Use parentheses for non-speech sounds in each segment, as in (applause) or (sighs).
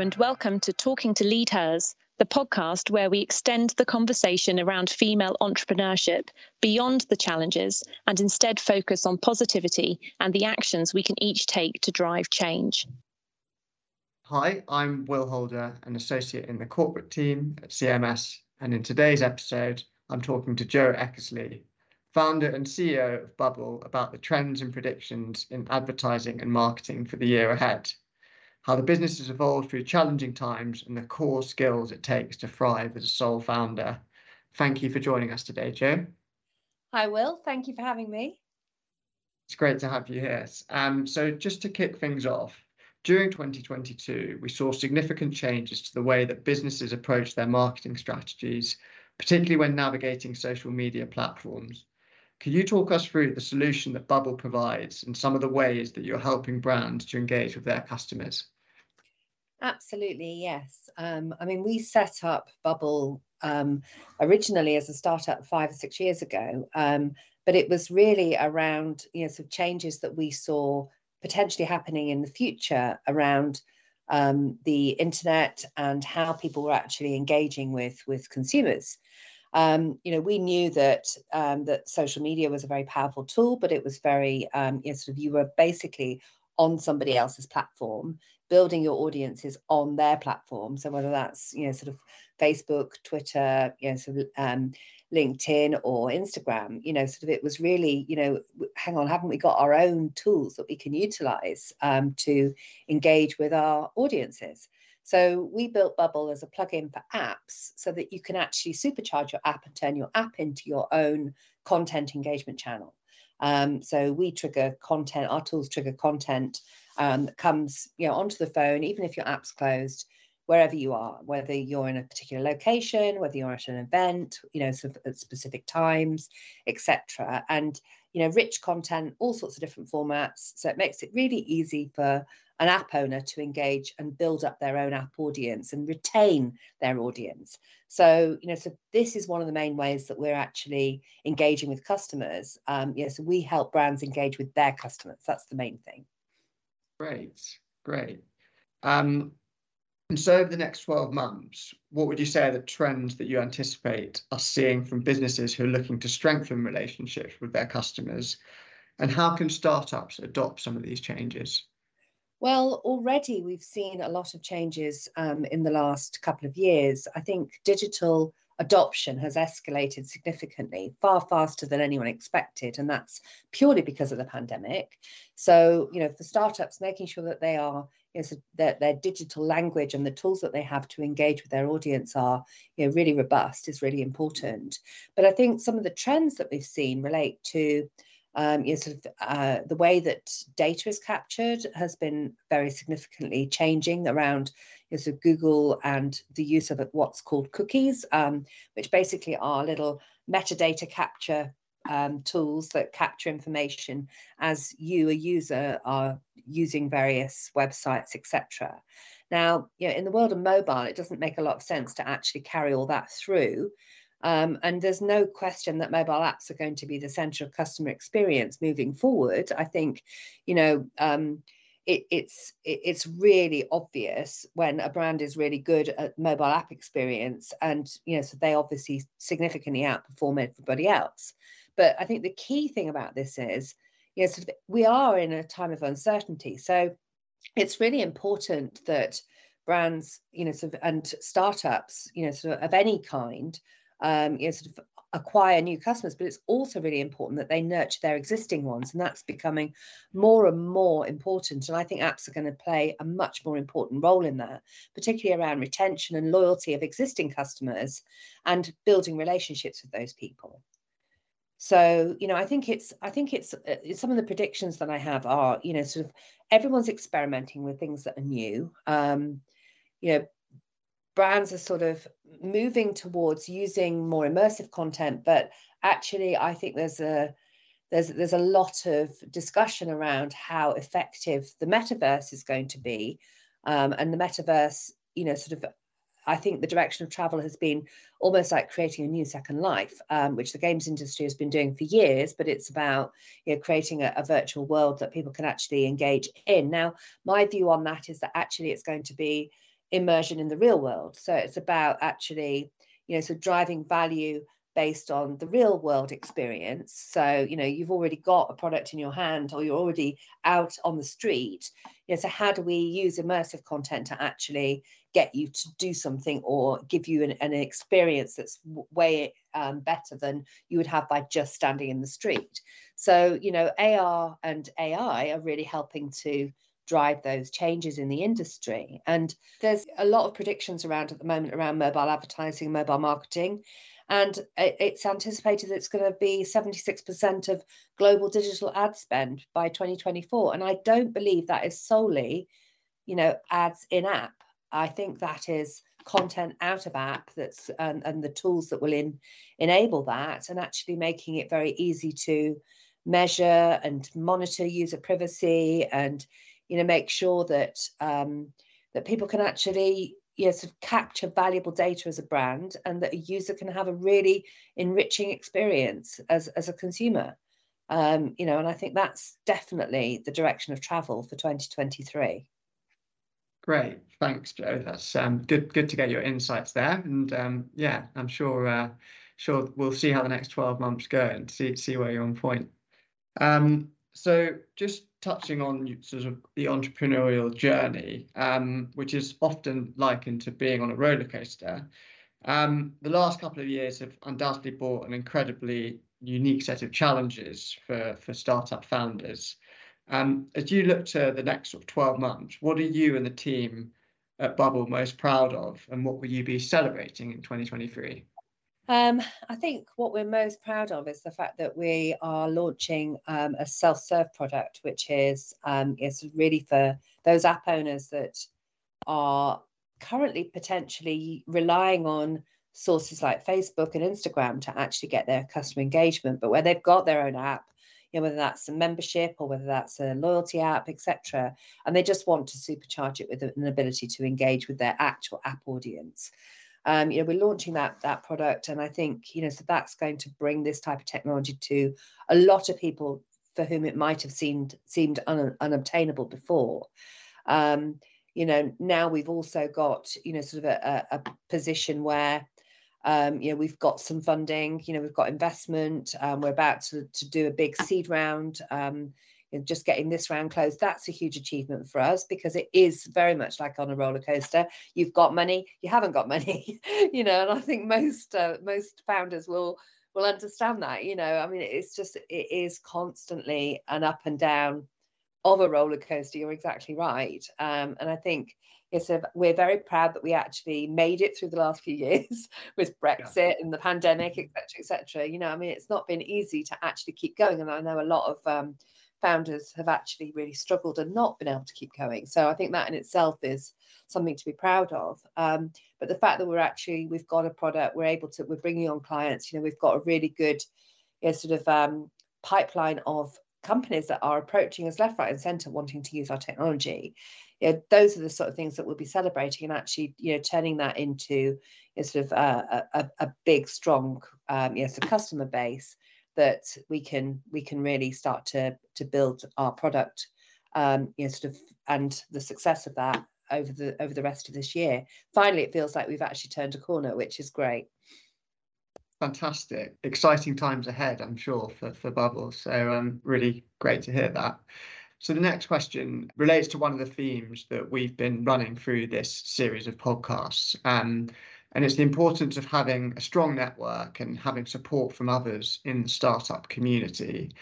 And welcome to Talking to Lead Hers, the podcast where we extend the conversation around female entrepreneurship beyond the challenges and instead focus on positivity and the actions we can each take to drive change. Hi, I'm Will Holder, an associate in the corporate team at CMS, and in today's episode, I'm talking to Jo Eckersley, founder and CEO of Bubbl, about the trends and predictions in advertising and marketing for the year ahead how the business has evolved through challenging times and the core skills it takes to thrive as a sole founder. Thank you for joining us today, Jo. Hi, Will. Thank you for having me. It's great to have you here. Um, so, just to kick things off, during 2022, we saw significant changes to the way that businesses approach their marketing strategies, particularly when navigating social media platforms. Can you talk us through the solution that Bubbl provides and some of the ways that you're helping brands to engage with their customers? Absolutely, yes. Um, I mean, we set up Bubbl um, originally as a startup five or six years ago, um, but it was really around you know some changes that we saw potentially happening in the future around um, the internet and how people were actually engaging with with consumers. Um, you know, we knew that um, that social media was a very powerful tool, but it was very you know, sort of you were basically on somebody else's platform building your audiences on their platform. So whether that's you know sort of Facebook, Twitter, you know sort of um, LinkedIn or Instagram, you know sort of it was really you know hang on, haven't we got our own tools that we can utilize um, to engage with our audiences? So we built Bubbl as a plugin for apps so that you can actually supercharge your app and turn your app into your own content engagement channel. Um, so we trigger content, our tools trigger content um, that comes you know onto the phone, even if your app's closed, wherever you are, whether you're in a particular location, whether you're at an event, you know, at specific times, etc. And you know, rich content, all sorts of different formats. So it makes it really easy for an app owner to engage and build up their own app audience and retain their audience. So, you know, so this is one of the main ways that we're actually engaging with customers. Um, yeah, so we help brands engage with their customers. That's the main thing. Great, great. Um, and so over the next 12 months, what would you say are the trends that you anticipate us seeing from businesses who are looking to strengthen relationships with their customers? And how can startups adopt some of these changes? Well, already we've seen a lot of changes um, in the last couple of years. I think digital adoption has escalated significantly, far faster than anyone expected. And that's purely because of the pandemic. So, you know, for startups, making sure that they are, you know, so that their digital language and the tools that they have to engage with their audience are, you know, really robust is really important. But I think some of the trends that we've seen relate to um, you know, sort of uh, the way that data is captured has been very significantly changing around you know, sort of Google and the use of what's called cookies, um, which basically are little metadata capture um, tools that capture information as you, a user, are using various websites, etc. Now, you know, in the world of mobile, it doesn't make a lot of sense to actually carry all that through. Um, and there's no question that mobile apps are going to be the center of customer experience moving forward. I think, you know, um, it, it's it, it's really obvious when a brand is really good at mobile app experience, and you know, so they obviously significantly outperform everybody else. But I think the key thing about this is, you know, sort of we are in a time of uncertainty, so it's really important that brands, you know, sort of, and startups, you know, sort of of any kind um, you know, sort of acquire new customers, but it's also really important that they nurture their existing ones. And that's becoming more and more important. And I think apps are going to play a much more important role in that, particularly around retention and loyalty of existing customers and building relationships with those people. So, you know, I think it's, I think it's, uh, some of the predictions that I have are, you know, sort of everyone's experimenting with things that are new. Um, you know, brands are sort of moving towards using more immersive content but actually i think there's a there's there's a lot of discussion around how effective the metaverse is going to be. Um, and the metaverse you know sort of i think the direction of travel has been almost like creating a new second life um, which the games industry has been doing for years but it's about you know creating a, a virtual world that people can actually engage in. Now my view on that is that actually it's going to be immersion in the real world. So it's about actually, you know, so driving value based on the real world experience. So, you know, you've already got a product in your hand or you're already out on the street. You know, so how do we use immersive content to actually get you to do something or give you an, an experience that's way um, better than you would have by just standing in the street? So, you know, AR and AI are really helping to drive those changes in the industry. And there's a lot of predictions around at the moment around mobile advertising, mobile marketing. And it's anticipated that it's going to be 76% of global digital ad spend by 2024. And I don't believe that is solely, you know, ads in app. I think that is content out of app that's and, and the tools that will in, enable that and actually making it very easy to measure and monitor user privacy and you know make sure that um, that people can actually you know, sort of capture valuable data as a brand and that a user can have a really enriching experience as, as a consumer. Um, you know, and I think that's definitely the direction of travel for 2023. Great, thanks, Jo. That's um, good. Good to get your insights there, and um, yeah, I'm sure. Uh, sure, we'll see how the next 12 months go and see see where you're on point. Um, so, just touching on sort of the entrepreneurial journey, um, which is often likened to being on a roller coaster. Um, the last couple of years have undoubtedly brought an incredibly unique set of challenges for, for startup founders. Um, as you look to the next sort of 12 months, what are you and the team at Bubbl most proud of, and what will you be celebrating in 2023? Um, I think what we're most proud of is the fact that we are launching um, a self-serve product, which is um, is really for those app owners that are currently potentially relying on sources like Facebook and Instagram to actually get their customer engagement, but where they've got their own app, you know, whether that's a membership or whether that's a loyalty app, etc., and they just want to supercharge it with an ability to engage with their actual app audience um, you know, we're launching that that product, and I think you know, so that's going to bring this type of technology to a lot of people for whom it might have seemed seemed un, unobtainable before. Um, you know, now we've also got you know sort of a, a, a position where um, you know, we've got some funding, you know, we've got investment. Um, we're about to, to do a big seed round. Um, just getting this round closed, that's a huge achievement for us because it is very much like on a roller coaster. You've got money, you haven't got money, (laughs) you know, and I think most uh, most founders will will understand that. You know, I mean, it's just it is constantly an up and down of a roller coaster. You're exactly right, um, and I think it's we're very proud that we actually made it through the last few (laughs) years with Brexit yeah. and the pandemic, etc., etc. You know, I mean, it's not been easy to actually keep going, and I know a lot of um, founders have actually really struggled and not been able to keep going. So I think that in itself is something to be proud of. Um, but the fact that we're actually we've got a product, we're able to we're bringing on clients. You know, we've got a really good you know, sort of um, pipeline of companies that are approaching us left, right, and centre wanting to use our technology. You know, those are the sort of things that we'll be celebrating and actually, you know, turning that into you know, sort of uh, a, a, big, strong, um, you know, of customer base that we can we can really start to to build our product um, you know sort of and the success of that over the over the rest of this year. Finally it feels like we've actually turned a corner which is great. Fantastic. Exciting times ahead i'm sure for for bubbl. So um really great to hear that. So the next question relates to one of the themes that we've been running through this series of podcasts. Um, and it's the importance of having a strong network and having support from others in the startup community.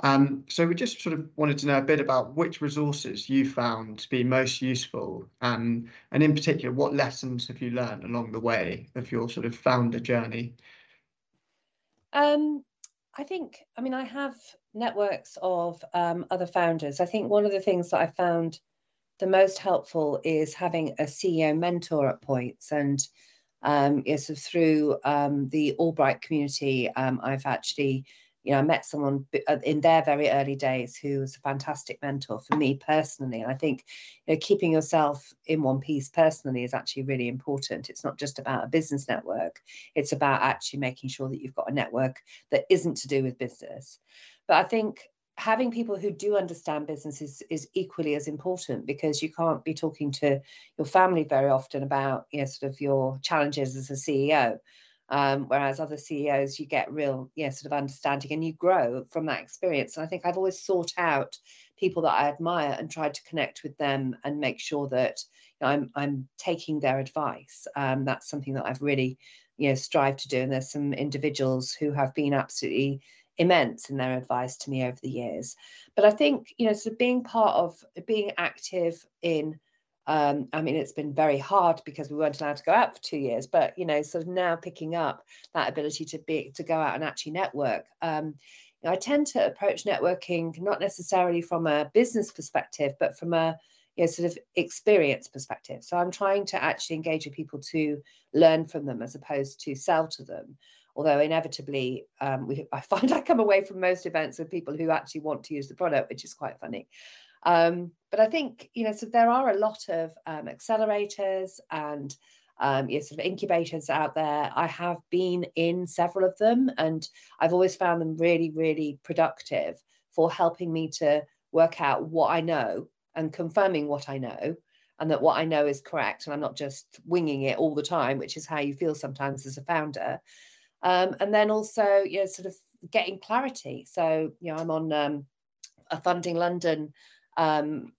Um, so we just sort of wanted to know a bit about which resources you found to be most useful, um, and in particular, what lessons have you learned along the way of your sort of founder journey? Um, I think, I mean, I have networks of um, other founders. I think one of the things that I found the most helpful is having a CEO mentor at points and um, yes, so through um, the Allbright community, um, I've actually, you know, I met someone uh, in their very early days who was a fantastic mentor for me personally. And I think, you know, keeping yourself in one piece personally is actually really important. It's not just about a business network; it's about actually making sure that you've got a network that isn't to do with business. But I think having people who do understand business is, is equally as important because you can't be talking to your family very often about you know sort of your challenges as a CEO. Um, whereas other CEOs, you get real, yeah, sort of understanding and you grow from that experience. And I think I've always sought out people that I admire and tried to connect with them and make sure that you know, I'm I'm taking their advice. Um, that's something that I've really, you know, strived to do. And there's some individuals who have been absolutely immense in their advice to me over the years. But I think, you know, sort of being part of being active in um, I mean, it's been very hard because we weren't allowed to go out for two years, but you know, sort of now picking up that ability to be to go out and actually network. Um, you know, I tend to approach networking not necessarily from a business perspective, but from a you know, sort of experience perspective. So I'm trying to actually engage with people to learn from them as opposed to sell to them although inevitably um, we, (laughs) I find I come away from most events with people who actually want to use the product, which is quite funny. Um, but I think, you know, so there are a lot of um, accelerators and um, you know, sort of incubators out there. I have been in several of them and I've always found them really, really productive for helping me to work out what I know and confirming what I know and that what I know is correct and I'm not just winging it all the time, which is how you feel sometimes as a founder. Um, and then also, you know, sort of getting clarity. So, you know, I'm on um, a Funding London um,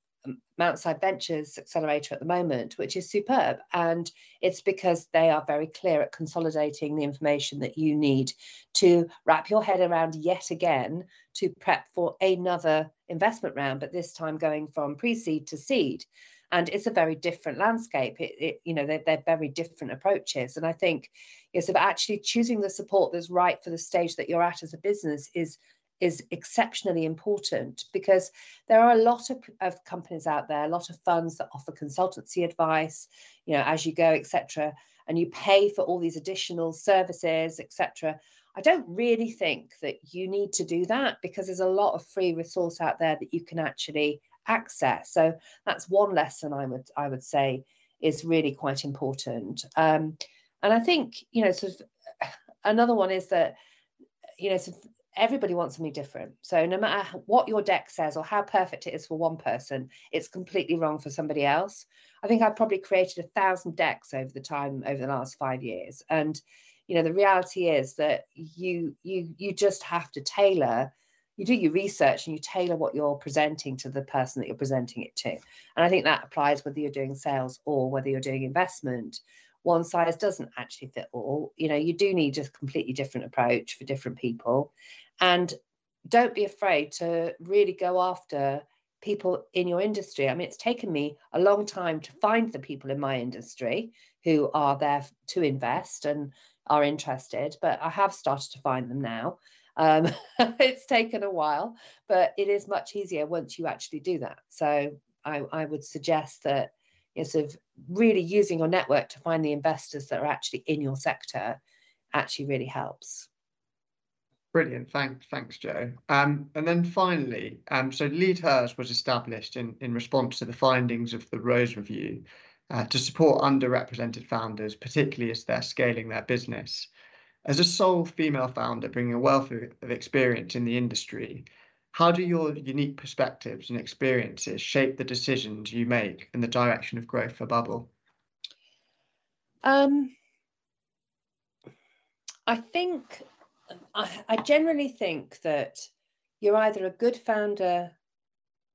Mountside Ventures accelerator at the moment, which is superb. And it's because they are very clear at consolidating the information that you need to wrap your head around yet again to prep for another investment round, but this time going from pre seed to seed and it's a very different landscape. It, it you know they're, they're very different approaches. And i think is of actually choosing the support that's right for the stage that you're at as a business is is exceptionally important because there are a lot of, of companies out there a lot of funds that offer consultancy advice you know as you go etc and you pay for all these additional services etc I don't really think that you need to do that because there's a lot of free resource out there that you can actually access. So that's one lesson I would I would say is really quite important. Um, and I think you know sort of (sighs) another one is that you know sort of everybody wants something different. So no matter what your deck says or how perfect it is for one person, it's completely wrong for somebody else. I think I've probably created a thousand decks over the time over the last five years, and you know the reality is that you you you just have to tailor you do your research and you tailor what you're presenting to the person that you're presenting it to. And I think that applies whether you're doing sales or whether you're doing investment. One size doesn't actually fit all. You know, you do need a completely different approach for different people. And don't be afraid to really go after people in your industry. I mean, it's taken me a long time to find the people in my industry who are there to invest and are interested, but I have started to find them now. Um, (laughs) it's taken a while, but it is much easier once you actually do that. So I, I would suggest that you know, sort of really using your network to find the investors that are actually in your sector actually really helps. Brilliant, thanks, thanks, Jo. Um, and then finally, um, so Lead Hers was established in, in response to the findings of the Rose Review uh, to support underrepresented founders, particularly as they're scaling their business. As a sole female founder bringing a wealth of experience in the industry, how do your unique perspectives and experiences shape the decisions you make in the direction of growth for Bubbl? Um, I think, I, I generally think that you're either a good founder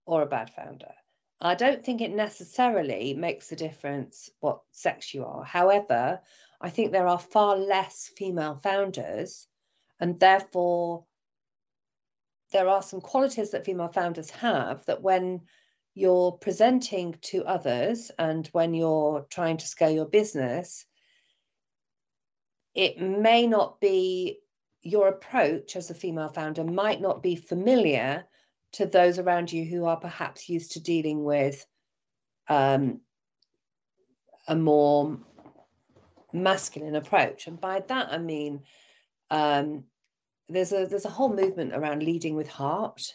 or a bad founder. I don't think it necessarily makes a difference what sex you are. However, I think there are far less female founders, and therefore there are some qualities that female founders have that when you're presenting to others and when you're trying to scale your business, it may not be your approach as a female founder might not be familiar to those around you who are perhaps used to dealing with um, a more masculine approach. And by that I mean um, there's a there's a whole movement around leading with heart,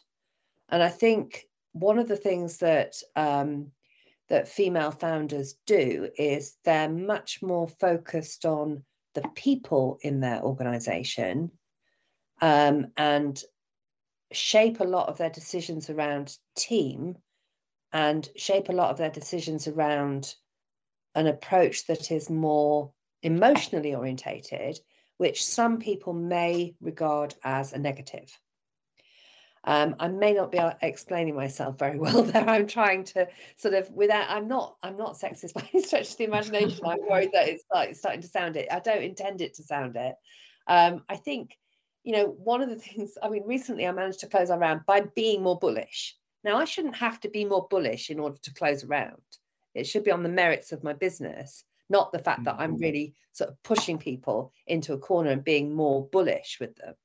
and I think one of the things that um, that female founders do is they're much more focused on the people in their organization um, and shape a lot of their decisions around team and shape a lot of their decisions around an approach that is more emotionally orientated, which some people may regard as a negative. Um, I may not be explaining myself very well (laughs) there. I'm trying to sort of without. I'm not. I'm not sexist by (laughs) any stretch of the imagination. I'm worried that it's like starting to sound it. I don't intend it to sound it. Um, I think, you know, one of the (laughs) things. I mean, recently I managed to close around by being more bullish. Now I shouldn't have to be more bullish in order to close around. It should be on the merits of my business, not the fact that I'm mm-hmm. really sort of pushing people into a corner and being more bullish with them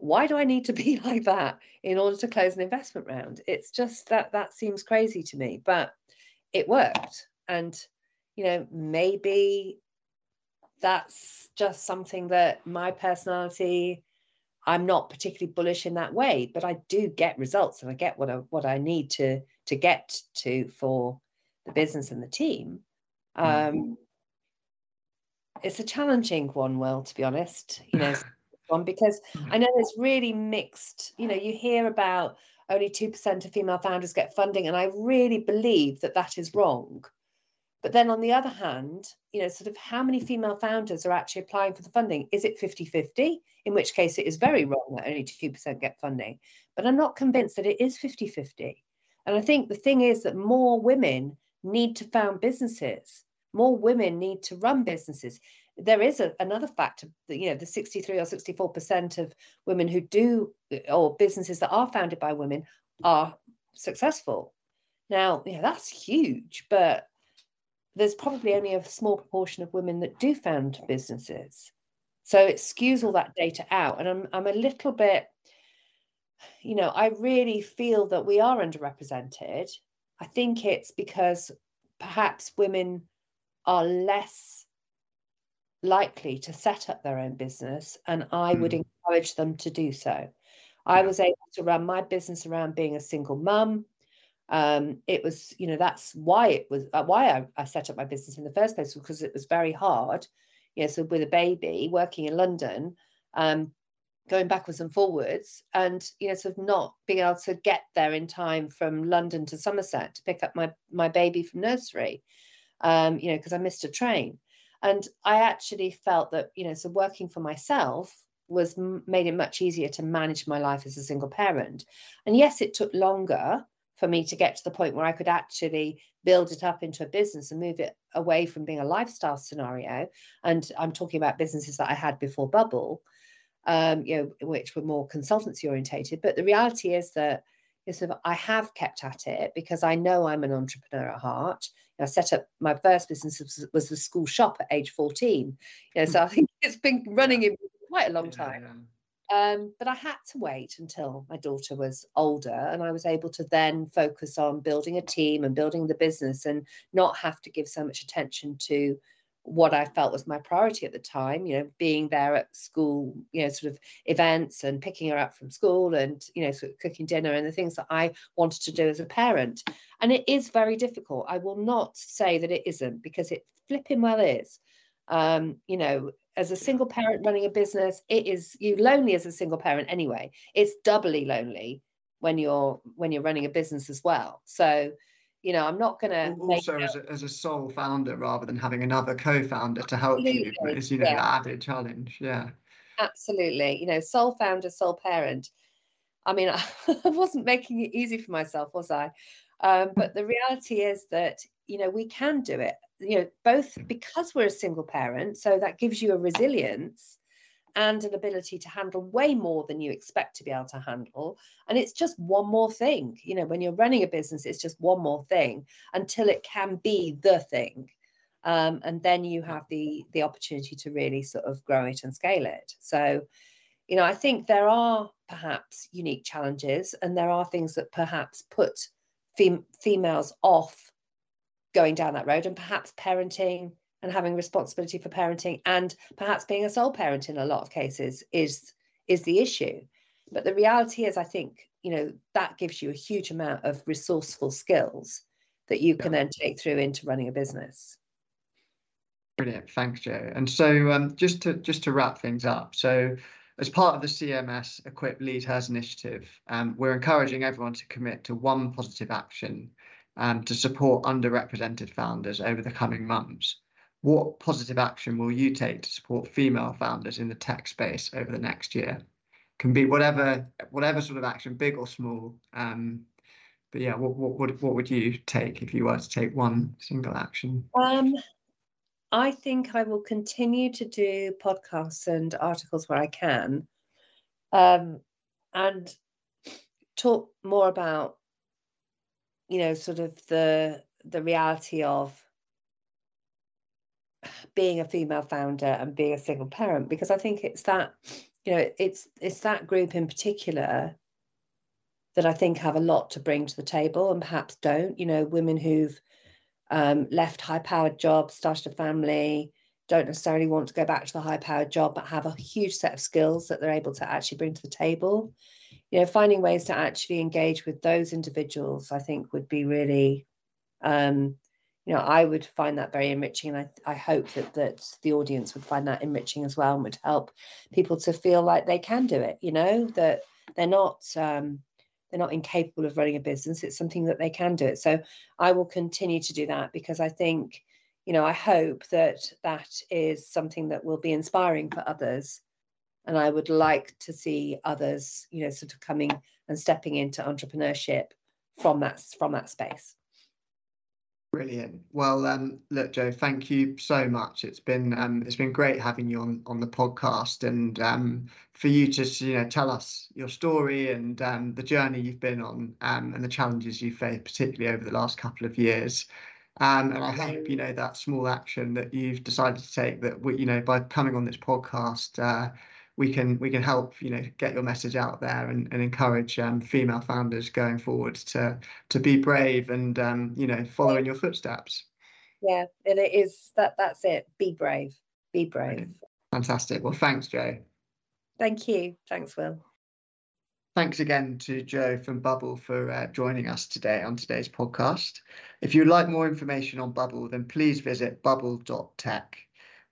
why do I need to (laughs) be like that in order to close an investment round? It's just that that seems crazy to me, but it worked. And, you know, maybe that's just something that my personality, I'm not particularly bullish in that way, but I do get results and I get what I what I need to to get to for the business and the team. Mm-hmm. Um, it's a challenging one, Will, to be honest. You know, (sighs) one because I know there's really mixed, you know, you hear about only 2% of female founders get funding, and I really believe that that is wrong. But then on the other hand, you know, sort of how many female founders are actually applying for the funding? Is it 50 50? In which case it is very wrong that only 2% get funding. But I'm not convinced that it is 50 50. And I think the thing is that more women need to found businesses, more women need to run businesses. There is a, another factor that you know the 63 or 64 percent of women who do or businesses that are founded by women are successful. Now yeah that's huge but there's probably only a small proportion of women that do found businesses. So it skews all that data out and i'm, I'm a little bit you know i really feel that we are underrepresented. I think it's because perhaps women are less likely to set up their own business, and I mm. would encourage them to do so. I was able to run my business around being a single mum. Um, it was, you know, that's why it was uh, why I, I, set up my business in the first place because it was very hard. You know, so with a baby working in London, um, going backwards and forwards, and you know, sort of not being able to get there in time from London to Somerset to pick up my my baby from nursery. Um, you know, because I missed a train. And I actually felt that, you know, so working for myself was made it much easier to manage my life as a single parent. And yes, it took longer for me to get to the point where I could actually build it up into a business and move it away from being a lifestyle scenario. And I'm talking about businesses that I had before Bubbl, um, you know, which were more consultancy orientated. But the reality is that sort of I have kept at it because I know I'm an entrepreneur at heart. I set up my first business was, was the school shop at age 14. You know, so I think (laughs) it's been running in quite a long time. Um, but I had to wait until my daughter was older and I was able to then focus on building a team and building the business and not have to give so much attention to what I felt was my priority at the time, you know, being there at school, you know, sort of events and picking her up from school and, you know, sort of cooking dinner and the things that I wanted to do as a parent. And it is very difficult. I will not say that it isn't because it flipping well is. Um, you know, as a single parent running a business, it is you lonely as a single parent anyway. It's doubly lonely when you're when you're running a business as well. So you know, I'm not going to also as a, as a sole founder rather than having another co-founder to help Absolutely. you is you know yeah. added challenge. Yeah. Absolutely. You know, sole founder, sole parent. I mean, (laughs) I wasn't making it easy for myself, was I? Um, but the reality is that you know we can do it. You know, both because we're a single parent, so that gives you a resilience and an ability to handle way more than you expect to be able to handle. And it's just one more thing. You know, when you're running a business, it's just one more thing until it can be the thing. Um, and then you have the the opportunity to really sort of grow it and scale it. So, you know, I think there are perhaps unique challenges, and there are things that perhaps put fem- females off going down that road, and perhaps parenting and having responsibility for parenting and perhaps being a sole parent in a lot of cases is is the issue but the reality is i think you know that gives you a huge amount of resourceful skills that you can yeah. then take through into running a business brilliant thanks jo and so um, just to just to wrap things up so As part of the CMS Equip Lead Hers initiative, um, we're encouraging everyone to commit to one positive action um, to support underrepresented founders over the coming months. What positive action will you take to support female founders in the tech space over the next year? Can be whatever whatever sort of action, big or small. Um, but yeah, what what would what would you take if you were to take one single action? Um, I think I will continue to do podcasts and articles where I can, um, and talk more about, you know, sort of the the reality of being a female founder and being a single parent, because I think it's that, you know, it's it's that group in particular that I think have a lot to bring to the table and perhaps don't. You know, women who've um, left high powered jobs, started a family, don't necessarily want to go back to the high powered job, but have a huge set of skills that they're able to actually bring to the table. You know, finding ways to actually engage with those individuals, I think, would be really, um, you know, I would find that very enriching, and I, I hope that that the audience would find that enriching as well, and would help people to feel like they can do it. You know, that they're not. Um, they're not incapable of running a business it's something that they can do it so i will continue to do that because i think you know i hope that that is something that will be inspiring for others and i would like to see others you know sort of coming and stepping into entrepreneurship from that from that space Brilliant. Well, um, look, Jo, thank you so much. It's been um, it's been great having you on on the podcast, and um, for you to you know tell us your story and um, the journey you've been on, um, and the challenges you've faced, particularly over the last couple of years. Um, and I hope you know that small action that you've decided to take that you know by coming on this podcast. Uh, we can we can help you know get your message out there and, and encourage um, female founders going forward to to be brave and um, you know follow in your footsteps. Yeah and it is that that's it. Be brave. Be brave. Fantastic. Well thanks jo thank you. Thanks will. Thanks again to Jo from Bubbl for uh, joining us today on today's podcast. If you'd like more information on Bubbl, then please visit bubbl.tech.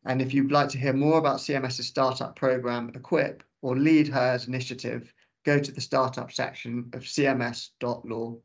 And if you'd like to hear more about CMS's startup program, Equip, or Lead Hers initiative, go to the startup section of cms.law.